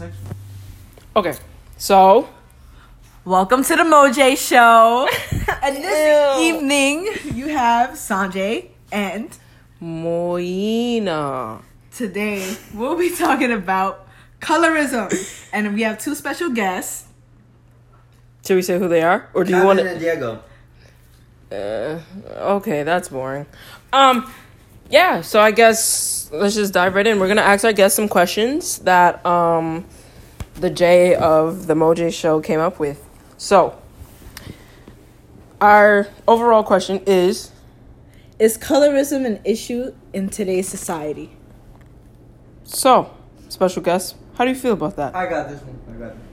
sexual. Okay, so Welcome to the Moj Show. and this Ew. evening, you have Sanjay, and Moina. today we'll be talking about colorism. And we have two special guests. Should we say who they are, or do you want Kevin to? Diego. Uh, okay, that's boring. Um, yeah. So I guess let's just dive right in. We're gonna ask our guests some questions that um, the J of the Moj Show came up with. So, our overall question is: Is colorism an issue in today's society? So, special guest, how do you feel about that? I got this one. I got this.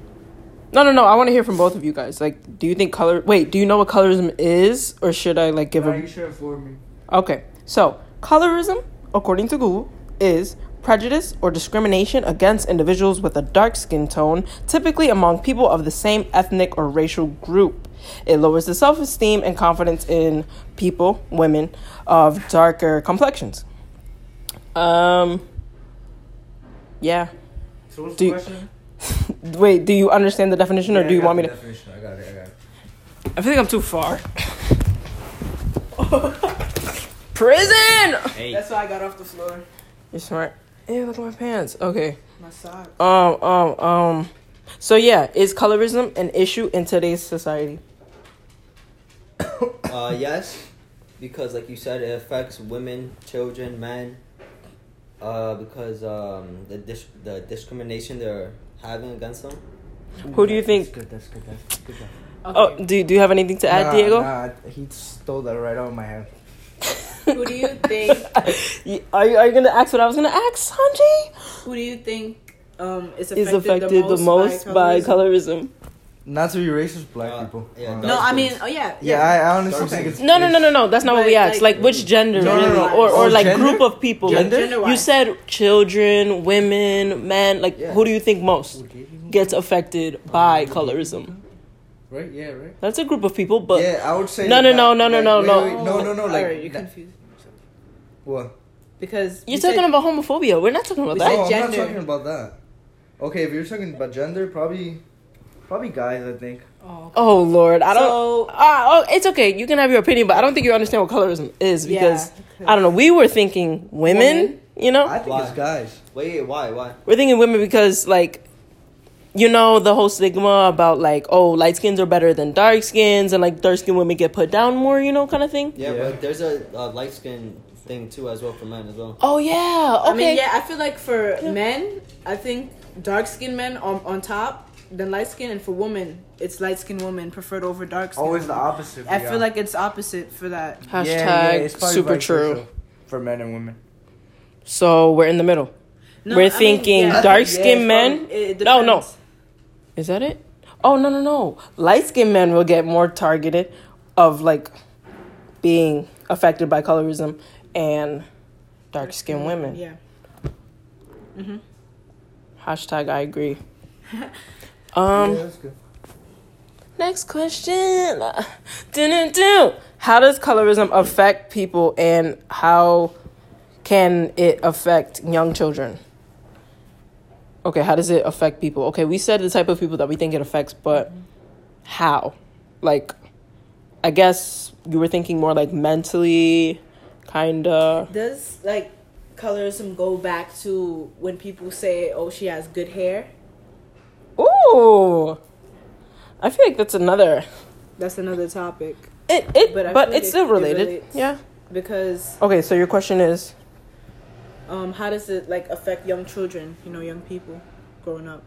No, no, no. I want to hear from both of you guys. Like, do you think color? Wait, do you know what colorism is, or should I like give Nah, a? you should inform me. Okay, so colorism, according to Google, is prejudice or discrimination against individuals with a dark skin tone, typically among people of the same ethnic or racial group. It lowers the self esteem and confidence in people, women, of darker complexions. Um, yeah. So what's Do the you- question? Wait, do you understand the definition, or do you want me to? Definition. I got it. I got it. I feel like I'm too far. Prison! Hey. That's why I got off the floor. You're smart. Hey, look at my pants. Okay. My socks. Um, um, um. So yeah, is colorism an issue in today's society? Uh, yes, because like you said, it affects women, children, men. Uh, because um, the dis- the discrimination they're having against them. Who do you think? That's good. That's good. That's good. Oh, do do you have anything to add, Nah, Diego? Nah, he stole that right out of my hand. Who do you think? Are you, are you gonna ask what I was gonna ask, Sanjay? Who do you think um, is affected, Is affected the most, by, colorism? Not to be racist, black Uh, people. yeah, Uh, no. No, I mean, oh yeah, yeah, I, I honestly think it's No, no, no, no, no. That's not what we But, asked. like- Like, which gender, No, really, no, no. or or Oh, like gender? group of people. Like, Gender? Gender-wise. you said children, women, men. Like, Yeah. who do you think most gets affected by colorism? Right? Yeah, right. That's a group of people, but yeah, I would say. No, that no, that- no, no, like, no, wait, no. wait, no, no, no. Like, Alright, you're that- confused. What? Because you're you talking said- about homophobia. We're not talking about that. said No, I'm not talking about that. Okay, if you're talking about gender, probably, probably guys. I think. Oh, Oh Lord, I don't. So- Ah, oh, it's okay. You can have your opinion, but I don't think you understand what colorism is because Yeah. I don't know. We were thinking women. Women? You know, I think Why? it's guys. Wait, why? Why? we're thinking women because like. You know the whole stigma about like oh light skins are better than dark skins and like dark skinned women get put down more you know kind of thing. Yeah, Yeah. but there's a uh, light skin thing too as well for men as well. Oh yeah, okay. I mean, yeah, I feel like for men, I think dark skinned men on on top, than light skin, and for women, it's light skinned women preferred over dark skin. Always the opposite. I y'all. feel like it's opposite for that. Hashtag Yeah, yeah, it's super vice true. For men and women. So we're in the middle. No, we're I mean, thinking yeah, dark yeah, skinned it's men. It No, no. Is that it? Oh no no no! Light skinned men will get more targeted of like being affected by colorism, and dark skinned women. Yeah. Mhm. Hashtag I agree. Um. yeah, that's good. Next question. Dun-dun-dun. How does colorism affect people, and how can it affect young children? Okay, how does it affect people? Okay, we said the type of people that we think it affects, but how? Like, I guess you were thinking more like mentally, kind of. Does like colorism go back to when people say, "Oh, she has good hair"? Ooh, I feel like that's another. That's another topic It it, But but, it's like still it- it related. relates. yeah. because Okay, so your question is. um, how does it like affect young children? You know, young people growing up.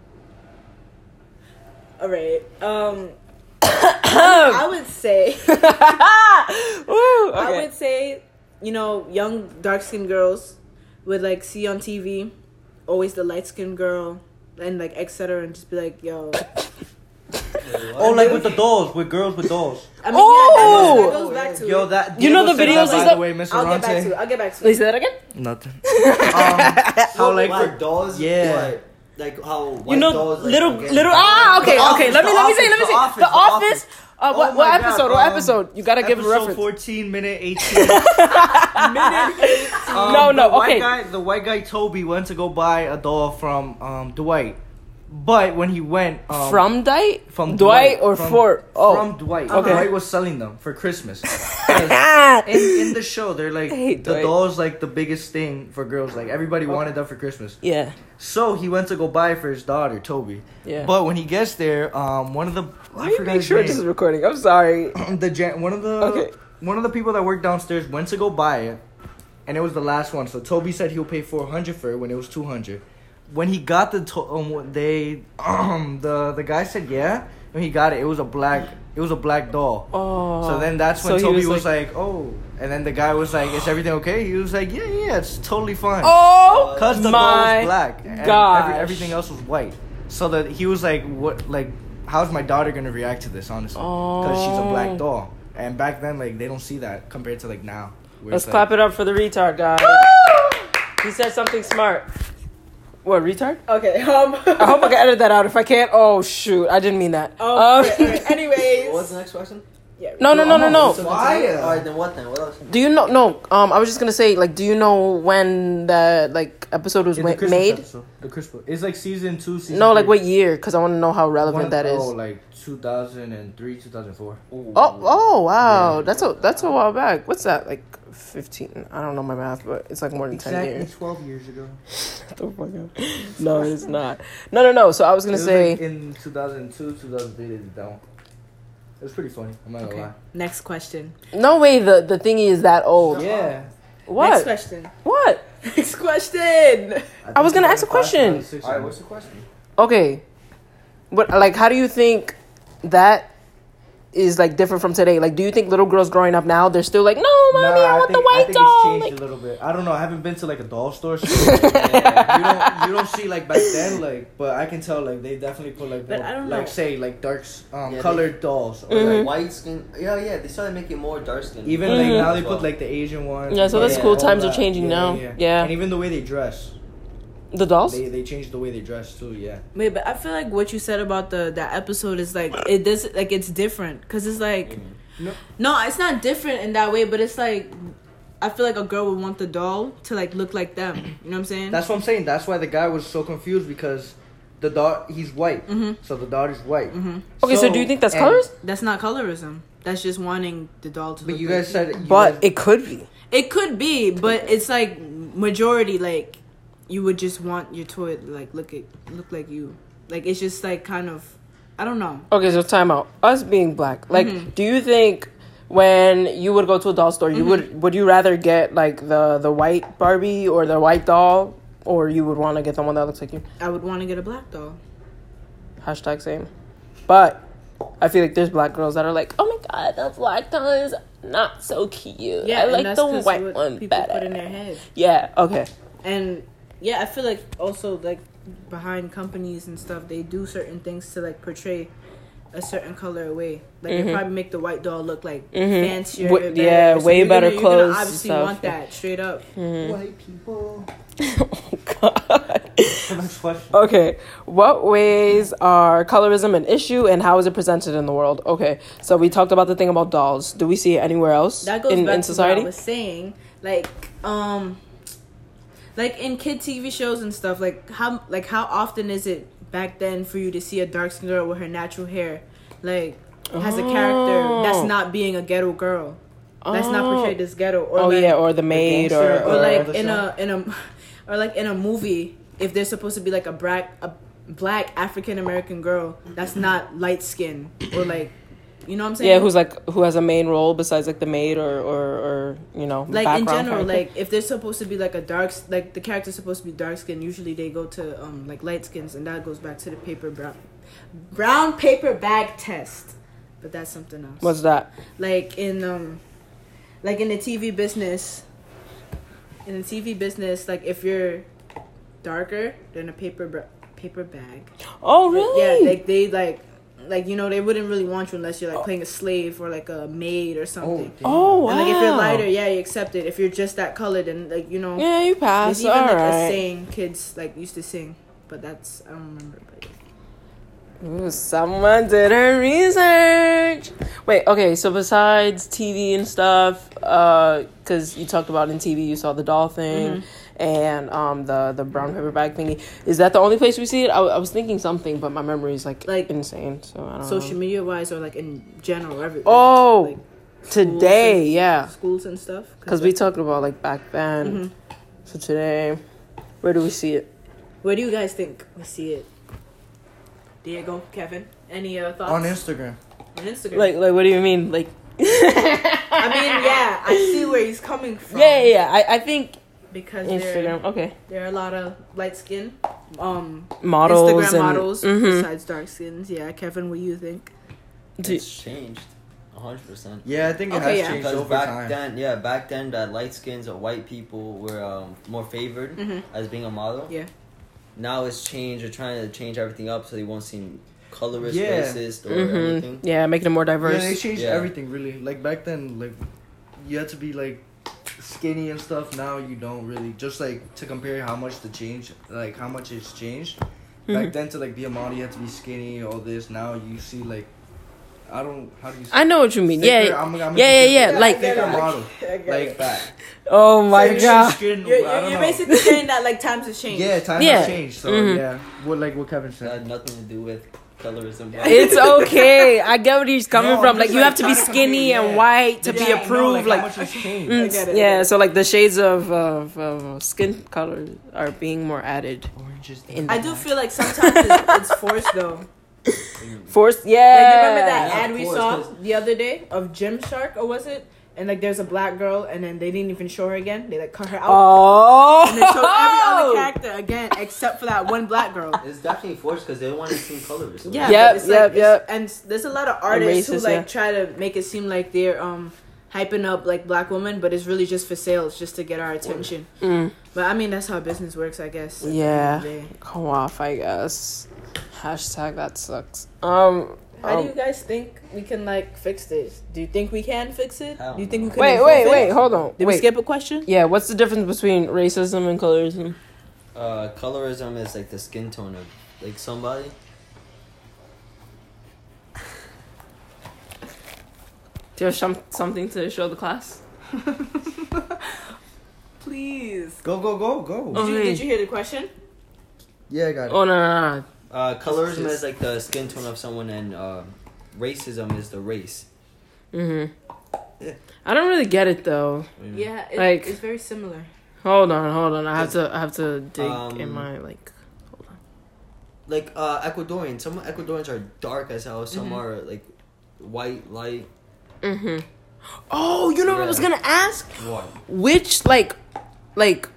All right. Um, I would say. Woo, okay. I would say, you know, young dark skinned girls would like see on TV always the light skinned girl and like etc. and just be like, yo. Oh, like with the dolls, with girls with dolls. I mean, Oh! yeah, that goes, that goes back to Yo, it. that You know the videos said that, is by that- the way, Mr. I'll get back to it. I'll get back to Wait, it. say that again. Nothing. um, how like Like for dolls? Yeah. What? Like how You know, dolls, like, little, are little. Ah, okay, The okay. Office, let me, let me say, let me Office, say. The Office, The The Office. Office. Uh, what, Oh what my God, episode? What um, episode? You gotta give a episode reference. 14, minute 18. Um, No, no, the white okay. Guy, the white guy Toby went to go buy a doll from um, Dwight. But when he went um, from Dwight? from Dwight, or from, Fort? Oh, from Dwight. Okay. Dwight was selling them for Christmas. in, in the show, they're like the Dwight. dolls, like the biggest thing for girls. Like everybody wanted that for Christmas. yeah, So he went to go buy it for his daughter, Toby. yeah. But when he gets there, um, one of the Why I you forgot make sure name. this is recording? I'm sorry. the jan- one of the Okay. one of the people that worked downstairs went to go buy it, and it was the last one. So Toby said he'll pay four hundred for it when it was two hundred. When he got the to- um, they um the the guy said yeah. When he got it, it was a black it was a black doll. Oh. So then that's when So Toby was was, like, oh, and then the guy was like, is everything okay? He was like, yeah, yeah, it's totally fine. Oh Cause the doll was black and every, everything else was white. So that he was like, what, like, how's my daughter gonna react to this? Honestly, because she's a Oh. black doll, and back then, like, they don't see that compared to like now. Let's clap like, it up for the retard guy. he said something smart. What retard? Okay. Um. I hope I can edit that out. If I can't, oh shoot, I didn't mean that. Oh, Um, okay, alright, anyways. What was the next question? Yeah. no, no, no, no, no. Fire. Alright, then what then? What else? Do you know? No. Um, I was just gonna say, like, do you know when the like episode was In ma- the Christmas made? episode, the Christmas. It's like season two, season. No, like three. what year? Because I want to know how relevant One- that is. Oh, like 2003, 2004. Oh, oh wow, Yeah. that's a that's a while back. What's that? Like fifteen? I don't know my math, but it's like more than ten Exactly years. 12 years ago. The fuck. No, it's not. No, no, no. So I was gonna was say, like in 2002, 2003, they did that one. It was pretty funny. I'm not gonna lie. Next question. no way. The the thingy is that old. Yeah. What? Next question. What? Next question. I was gonna ask a question. Alright, what's the question? Okay. but like how do you think that is like different from today? Like do you think little girls growing up now they're still like, "No, mommy, I, want the think, I think doll." It's changed Like, a little bit. I don't know. I haven't been to like a doll store. So yeah, you don't you don't see like back then like, but I can tell like they definitely put like But more, I don't like know. say like dark um, Yeah, they- colored dolls or Mhm. like White skin. Yeah, yeah. They started making more dark skin. even Mhm. like now they well. put like the Asian ones. Yeah, so that's Yeah, cool. all Times are that. changing now. Yeah. and even the way they dress, The dolls? they they changed the way they dress too. Yeah, Wait, but I feel like what you said about the that episode is like it does like it's different because it's like No. no, it's not different in that way, but it's like I feel like a girl would want the doll to like look like them. You know what I'm saying? that's what I'm saying. That's why the guy was so confused because the dog he's white, Mhm. so the daughter's white. hmm Okay, so, do you think that's and- colors? That's not colorism. That's just wanting the doll to. But look you like guys said, you But guys- it could be. it could be, but it's like majority like you would just want your toy to like look at look like you. Like it's just like kind of I don't know. Okay, so time out. Us being black. Like, Mhm. do you think when you would go to a doll store, you Mhm. would would you rather get like the the white Barbie or the white doll, or you would want to get the one that looks like you? I would want to get a black doll. Hashtag same. But I feel like there's black girls that are like, oh my god, the black doll is not so cute. Yeah, I like the white what one people better. put in their head. Yeah. Okay. And yeah, I feel like also like behind companies and stuff, they do certain things to like portray a certain color away. Like Mhm. they probably make the white doll look like Mhm. fancier. Wa- better. yeah, So way you're better gonna, clothes You're gonna obviously stuff, want that straight up. Mhm. white people. oh god. The next question. Okay, what ways are colorism an issue and how is it presented in the world? Okay, so we talked about the thing about dolls. Do we see it anywhere else That goes in, back in to society? what I was saying. Like, um, like in kid TV shows and stuff. Like how like how often is it back then for you to see a dark skinned girl with her natural hair, like has a character that's Oh. not being a ghetto girl. That's not Oh. portrayed as ghetto. Or Oh like, yeah, or the maid, or, or or, like in show. a in a or like in a movie if there's supposed to be like a black a black African American girl that's not light skinned or like you know what I'm saying? yeah, who's like who has a main role besides like the maid or or, or you know like in general like if they're supposed to be like a dark like the character's supposed to be dark skinned usually they go to um like light skins and that goes back to the paper brown brown paper bag test. But that's something else. What's that? like in um like in the TV business in the TV business like if you're darker than a paper bra- paper bag. Oh really? yeah like they like like you know they wouldn't really want you unless you're like playing a slave or like a maid or something Oh oh wow. and like if you're lighter yeah you accept it if you're just that color then like you know yeah, you pass. there's even All like a right. saying kids like used to sing but that's I don't remember but Ooh, someone did her research. Wait, okay, so besides TV and stuff, uh, because you talked about in TV, you saw the doll thing, Mm-hmm. And um the the brown paper bag thingy. Is that the only place we see it? I, I was thinking something, but my memory is like Like, insane. So I don't Social know. media wise, or like in general, every Oh, like, today, and- yeah, schools and stuff. because we talked about like back then. Mhm. So today, where do we see it? Where do you guys think we see it? Diego, Kevin, any uh, thoughts On Instagram. on Instagram? Like, like, what do you mean? Like, I mean, yeah, I see where he's coming from. yeah, yeah, yeah. I, I think because there, Okay, there are a lot of light skin, um, models Instagram and models Mhm. besides dark skins. Yeah, Kevin, what do you think? It's changed, hundred percent. Yeah, I think it Okay, has yeah. changed Because over back time. then, yeah, back then, that light skins or white people were um, more favored Mhm. as being a model. Yeah. Now it's changed. They're trying to change everything up so they won't seem colorist, Yeah. racist, or Mhm. anything. Yeah, making it more Yeah, diverse. they changed Yeah. everything really. Like back then, like you had to be like skinny and stuff. Now you don't really. Just like to compare how much the change, like how much it's changed. Mhm. Back then, to like be a model, you had to be skinny. All this. Now you see like, I don't. How do you? Say I know what you mean. Thicker- Yeah. I'm, I'm yeah, yeah, yeah, like- thicker model, like that. Oh my Thicker god. skin, You're, you're, you're basically saying that like times have changed. Yeah, times Yeah. have changed. So Mhm. yeah, what like what Kevin That said. had nothing to do with colorism. It's okay. I get where he's coming No, from. I'm Like you have to be skinny and yeah. white to Yeah, be I know, approved. like, Like, how much changed. mm, I get it, yeah. So like the shades of of, of skin color are being more added. Oranges. I do feel like sometimes it's, it's forced though. Forced. Yeah. Like, you remember that Yeah, ad we course, saw 'cause- the other day of Gymshark or was it? And like there's a black girl and then they didn't even show her again. They like cut her out. Oh. And they showed every other character again except for that one black girl. It's definitely forced because they want to seem colorist. Yeah, Yep, but it's yep, like, it's- yep. And there's a lot of artists who like yeah. try to make it seem like they're um hyping up like black women, but it's really just for sales, just to get our attention. Mm, But I mean, that's how business works, I guess. at the end Yeah. of the day. come off. I guess. Hashtag that sucks. Um. How um, do you guys think we can like fix this? Do you think we can fix it? Do you think we can? wait, wait, it? wait. Hold on. Did we skip a question? Yeah. What's the difference between racism and colorism? Uh, colorism is like the skin tone of like somebody. Do you have some, something to show the class? Please. Go go go go. Oh. Did you, did you hear the question? Yeah, I got it. Oh no no no. Uh, colorism Just- is like the skin tone of someone, and uh, racism is the race. Mhm. I don't really get it though. Yeah, it, Like- it's very similar. Hold on, hold on. I have to I have to dig in Um, my like. Hold on. Like uh, Ecuadorian, some Ecuadorians are dark as hell. Some Mhm. are like white, light. Mm-hmm. Oh, you know what I was gonna ask? What? Which like, like,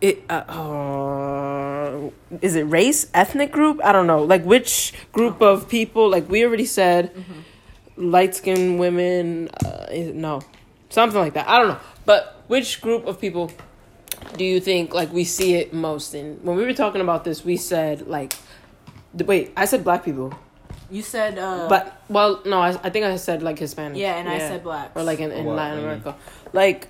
it. Uh, uh, is it race, ethnic group? I don't know. Like which group of people? Like we already said, light skinned women. Uh, is, no, something like that. I don't know. But which group of people do you think like we see it most in? When we were talking about this, we said like, the, wait, I said black people, You said, uh, but well, no, I, I think I said like Hispanic. yeah, and I said black. or like in, in What, Latin maybe? America, like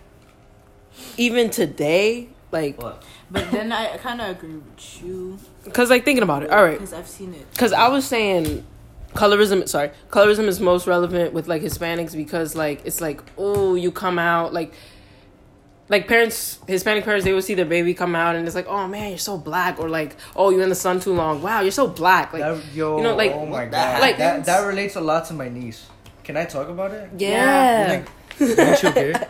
even today, like What? But then I kind of agree with you because like thinking about it. All right, because I've seen it. because I was saying colorism. Sorry, colorism is most relevant with like Hispanics because like it's like oh you come out like. Like parents, Hispanic parents, they would see their baby come out and it's like, oh man, you're so black, or like, oh you're in the sun too long. Wow, you're so black. Like, that, yo, you know, like- oh my god, like- that that relates a lot to my niece. Can I talk about it? yeah, You think- Don't you care?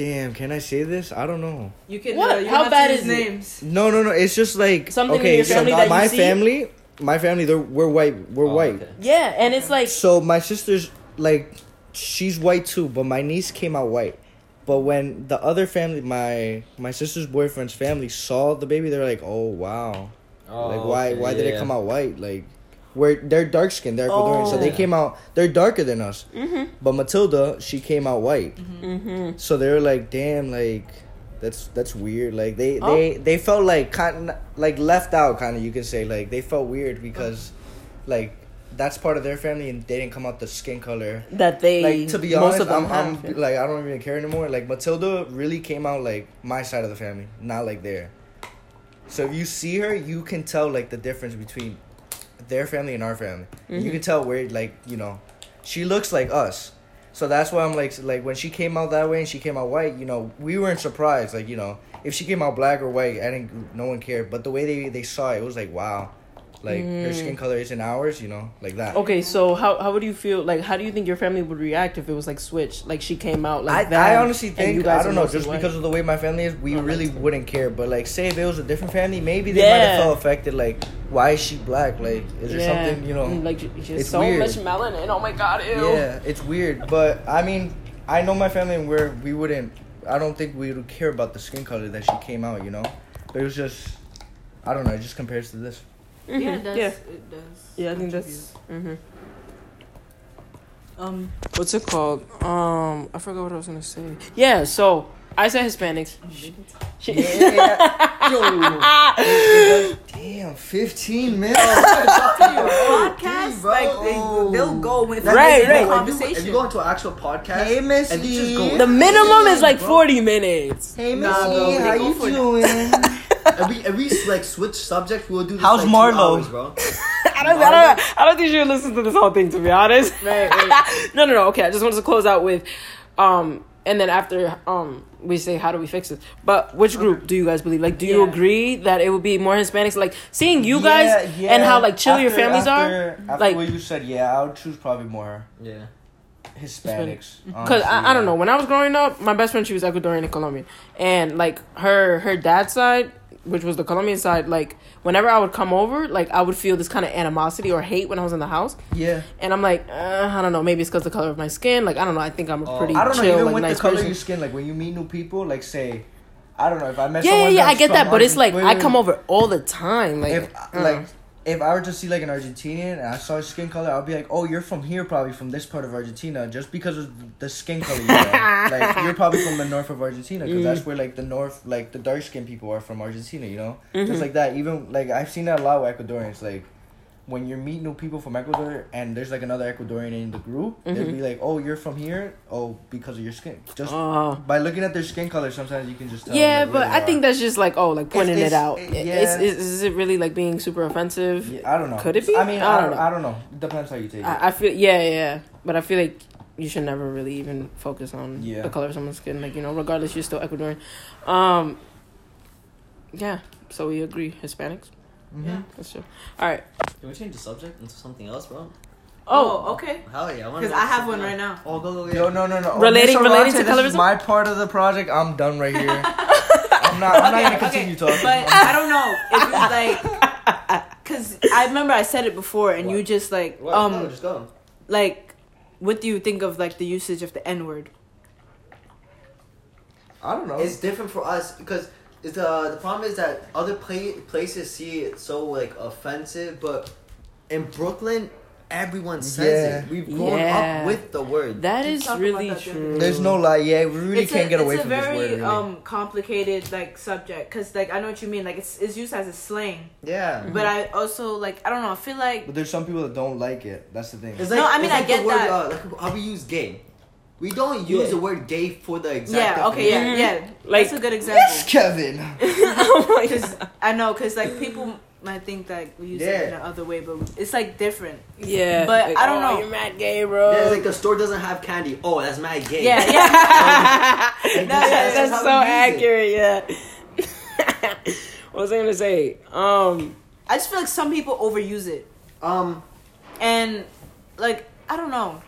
Damn, can I say this? I don't know. You can. What? Uh, you How bad is names? No, no, no. It's just like Something in okay. your so family my- you my see? family, my family, they're we're white. We're Oh, white. okay. yeah, and it's like, So my sister's like, she's white too, but my niece came out white. But when the other family, my my sister's boyfriend's family saw the baby, they're like, "Oh wow, Oh, like why okay, why did it come out white? Like, we're they're dark skinned, they're Ecuadorian, so they Oh. came out they're darker than us. mm-hmm, But Matilda, she came out white, mm-hmm. so they were like, "Damn, like." That's that's weird. Like they Oh. they they felt like kind like left out, kind of you can say. Like they felt weird because, like, that's part of their family, and they didn't come out the skin color that they like to be most honest, of them I'm, have. I'm like I don't even care anymore. Like Matilda really came out like my side of the family, not like their. So if you see her, you can tell like the difference between their family and our family. And You Mhm. can tell where like you know, she looks like us, So that's why I'm like, like when she came out that way and she came out white, you know, we weren't surprised. Like, you know, if she came out black or white, I didn't, no one cared. But the way they they saw it, it was like, wow, like her skin color isn't ours, you know, like that. Okay, so how how would you feel? Like, how do you think your family would react if it was like switched? Like she came out like I, that. I honestly think I don't know just white? because of the way my family is, we Oh, really wouldn't care. But like, say if it was a different family, maybe they might have felt affected. Like, why is she black? Like, is there Yeah. something you know? Mm, like she she has it's so weird. much melanin. Oh my god, ew. Yeah, it's weird, but I mean, I know my family and we're we wouldn't. I don't think we would care about the skin color that she came out. You know, but it was just, I don't know. It just compares to this. Mhm, Yeah, it does. Yeah, It does. yeah, I think contribute. that's. hmm Um, What's it called? Um, I forgot what I was gonna say. Yeah, so I said Hispanics. She- Damn, fifteen minutes. podcast, bro. like they, they'll go with Right, in right. the If you, conversation. if you go into an actual podcast, Hey, Miss D. the minimum is like Bro. forty minutes. hey, Missy, Nah, how go you doing? If we, if we like switch subject we'll do this How's like, two Marlo? hours, bro. I don't, I don't, I don't think she'll listen to this whole thing. To be honest, Right, right. no, no, no. Okay, I just wanted to close out with, um, and then after, um, we say how do we fix it. But which group do you guys believe? Like, do you agree that it would be more Hispanics? Like seeing you guys Yeah, yeah. and how like chill your families after, are. After like- what you said, yeah, I would choose probably more Yeah. Hispanics. Cause I, I don't know. When I was growing up, my best friend she was Ecuadorian and Colombian, and like her her dad's side, which was the Colombian side, like whenever I would come over, like I would feel this kind of animosity or hate when I was in the house, Yeah. and I'm like, uh, I don't know, maybe it's because the color of my skin. Like I don't know. I think I'm a Oh. pretty I don't know. chill, Even like with nice the color person. of your skin, like when you meet new people, like say, I don't know if I met yeah, yeah, yeah. I get that, but it's like I come over all the time. Like, If uh, like if I were to see like an Argentinian and I saw his skin color, I'd be like, oh, you're from here, probably from this part of Argentina, just because of the skin color. You like you're probably from the north of Argentina, because Mm. that's where like the north, like the dark skinned people are from Argentina. You know, Mhm. just like that. Even like I've seen that a lot with Ecuadorians, like. When you meet new people from Ecuador and there's like another Ecuadorian in the group, they'll Mhm. be like, "Oh, you're from here? Oh, because of your skin." Just uh, by looking at their skin color, sometimes you can just tell. yeah, like, but I are. think that's just like oh, like pointing It's- it out. it's- It's, yeah. is, is it really like being super offensive? Yeah, I don't know. Could it be? I mean, I I don't don't, know. I don't know. Depends how you take it. I, I feel yeah, yeah, but I feel like you should never really even focus on Yeah. the color of someone's skin. Like you know, regardless, you're still Ecuadorian. Um, yeah. So we agree, Hispanics. Mhm. That's true. All right. Can we change the subject into something else, bro? Oh, Oh, okay. Hell yeah. Because I have one right now. Oh, go, go, go. Yo, no, no, no. Relating- Mr. relating to this colorism? is my part of the project. I'm done right here. I'm not. I'm not gonna okay, continue talking. But I don't know if it's like, because I remember I said it before, and you just like, What? um, no, just go. like, what do you think of like the usage of the N word? I don't know. It's different for us because it's the the problem is that other play, places see it so like offensive, but in Brooklyn, everyone says Yeah. it. We've grown Yeah. up with the word. that We is really that true. day. There's no lie. Yeah, we really it's can't a, get away it's from a this very word. Really. um complicated like subject because like I know what you mean. Like it's it's used as a slang, yeah. but I also like I don't know. I feel like but there's some people that don't like it. That's the thing. It's No, I mean, it's I like get word, that. Uh, like how we use gay. We don't use Yeah. the word gay for the exact. yeah, okay, yeah, yeah. Like- That's a good example. Yes, Kevin. oh Because God. I know, because like people might think that we use it in Yeah. another way, but it's like different. Yeah, But like, I don't oh, know. You're mad gay, bro. Yeah, it's like the store doesn't have candy. Oh, that's mad gay. Yeah, yeah. Like, No, that's- that's, how so we use it. accurate. Yeah. what was I gonna say? Um. I just feel like some people overuse it, Um, and like I don't know,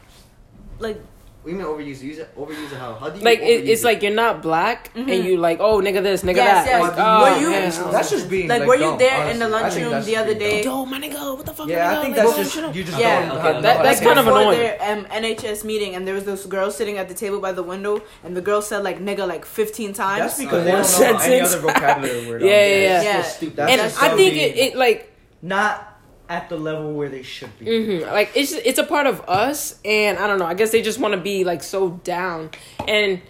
like we mean overuse. Use it. Overuse it. How? How do you? Like it, it's it? like you're not black Mhm. and you like oh nigga this nigga Yes, that yes. like Were oh you- man. That's just being like, like, were you dumb, there in the honestly. I think lunchroom the other day? dumb. yo my nigga what the fuck Yeah, my I nigga? think Like, that's just shut you just Yeah. don't. Okay, that- that's kind of before annoying. Their um, NHS meeting, and there was this girl sitting at the table by the window, and the girl said like "nigga" like fifteen times. That's because One they any sentence. other vocabulary word. Yeah, yeah, yeah. It's Yeah. just stupid. That's and I think it, it like Not at the level where they should be. hmm like it's it's a part of us and I don't know I guess they just want to be like so down and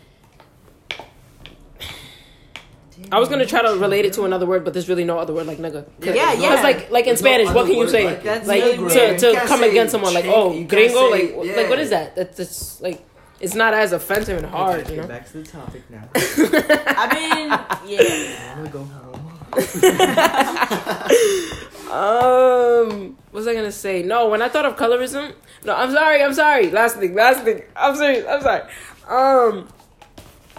I was gonna try to relate it to another word, but there's really no other word like nigga. Yeah, yeah. Because like like in There's no Spanish, what can you say? like. That's like to, to come against someone like oh gringo say- like yeah. like what is that? That's just like it's not as offensive and hard, you know. Back to the topic now. I mean, yeah. I'm gonna go home. Um, what was I gonna say? No, when I thought of colorism, no, I'm sorry, I'm sorry. Last thing, last thing. I'm serious, I'm sorry. Um,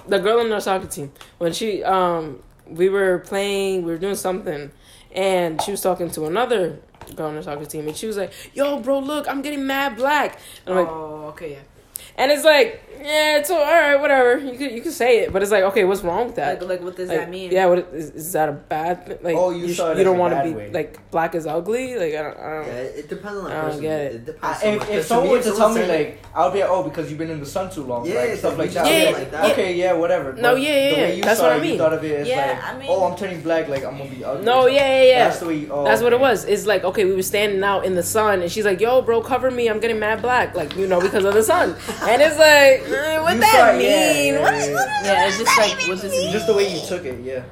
the girl on our soccer team when she um we were playing, we were doing something, and she was talking to another girl on the soccer team, and she was like, "Yo, bro, look, I'm getting mad black." And I'm like, oh, okay, yeah. And it's like, yeah, it's all right, whatever. You could you could say it, but it's like, okay, what's wrong with that? Like, like, what does Like, that mean? Yeah, what is, is that a bad thing? Like, Oh, you saw it you don't want to be way. like black is ugly. Like I don't, I don't. Yeah, it, it depends on the I don't person. get it. depends. I, so if, much. if 'Cause someone were to tell me said- like, I would be like, oh, because you've been in the sun too long, Yeah, like stuff like that. just I'd be feel like, like that. Okay, yeah, whatever. No, But yeah, the yeah, way you That's saw what I mean. You thought of it as Yeah, like, I mean- oh, I'm turning black, like I'm gonna be ugly. No, yeah, yeah, yeah. That's the way. Oh, That's what it was. It's like okay, we were standing out in the sun, and she's like, "Yo, bro, cover me. I'm getting mad black, like you know, because of the sun." And it's like, what You that saw mean? yeah, yeah, What- yeah, what yeah. it's just like, even what does it mean? Just the way you took it, yeah.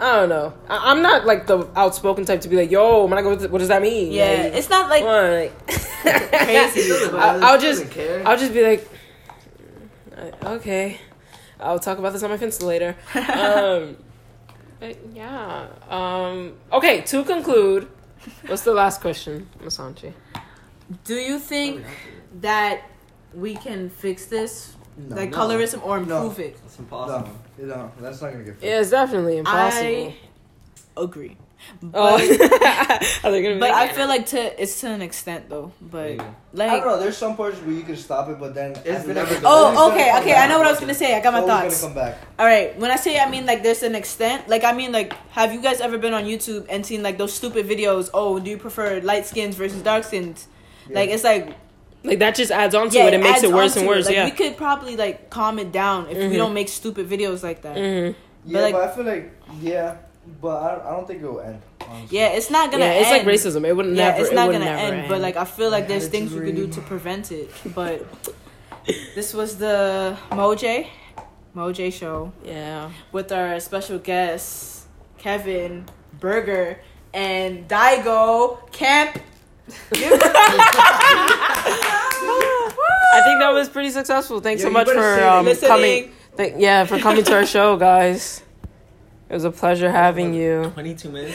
I don't know. I- I'm not like the outspoken type to be like, "Yo, when I go, what does that mean?" Yeah, Like, it's not like what? crazy. I- I'll just, care. I'll just be like, "Uh, okay, I'll talk about this on my Finsta later. Um, but yeah. Um, okay, to conclude, what's the last question, Masanchi? Do you think that we can fix this, No, like no. colorism, or No. improve it? It's impossible. no, no, that's not gonna get. Fixed. Yeah, it's definitely impossible. I agree. oh, But, Are they gonna be but I feel like to it's to an extent though. But Yeah. I don't know. There's some parts where you can stop it, but then It's never like gonna- always Oh, gonna okay, okay. back. I know what I was gonna say. I got my thoughts. gonna come back. All right, when I say I mean like there's an extent, like I mean like have you guys ever been on YouTube and seen like those stupid videos? Oh, do you prefer light skins versus dark skins? Like it's like like that just adds on to yeah, it. It makes it worse and onto it. worse. Like, yeah. we could probably like calm it down if Mhm. we don't make stupid videos like that. hmm Yeah, like- but I feel like yeah, but I, I don't think it will end. Honestly. Yeah, it's not gonna. Yeah, it's end. like racism. It would Yeah, never. it's not would gonna never end, But like I feel like there's things we could do to prevent it. But this was the Moj, Moj show yeah. with our special guests Kevin Burger and Diego Camp. I think that was pretty successful. Thanks Yeah, so much for um, coming. Th- yeah, for coming to our show, guys. It was a pleasure having you. 22 minutes.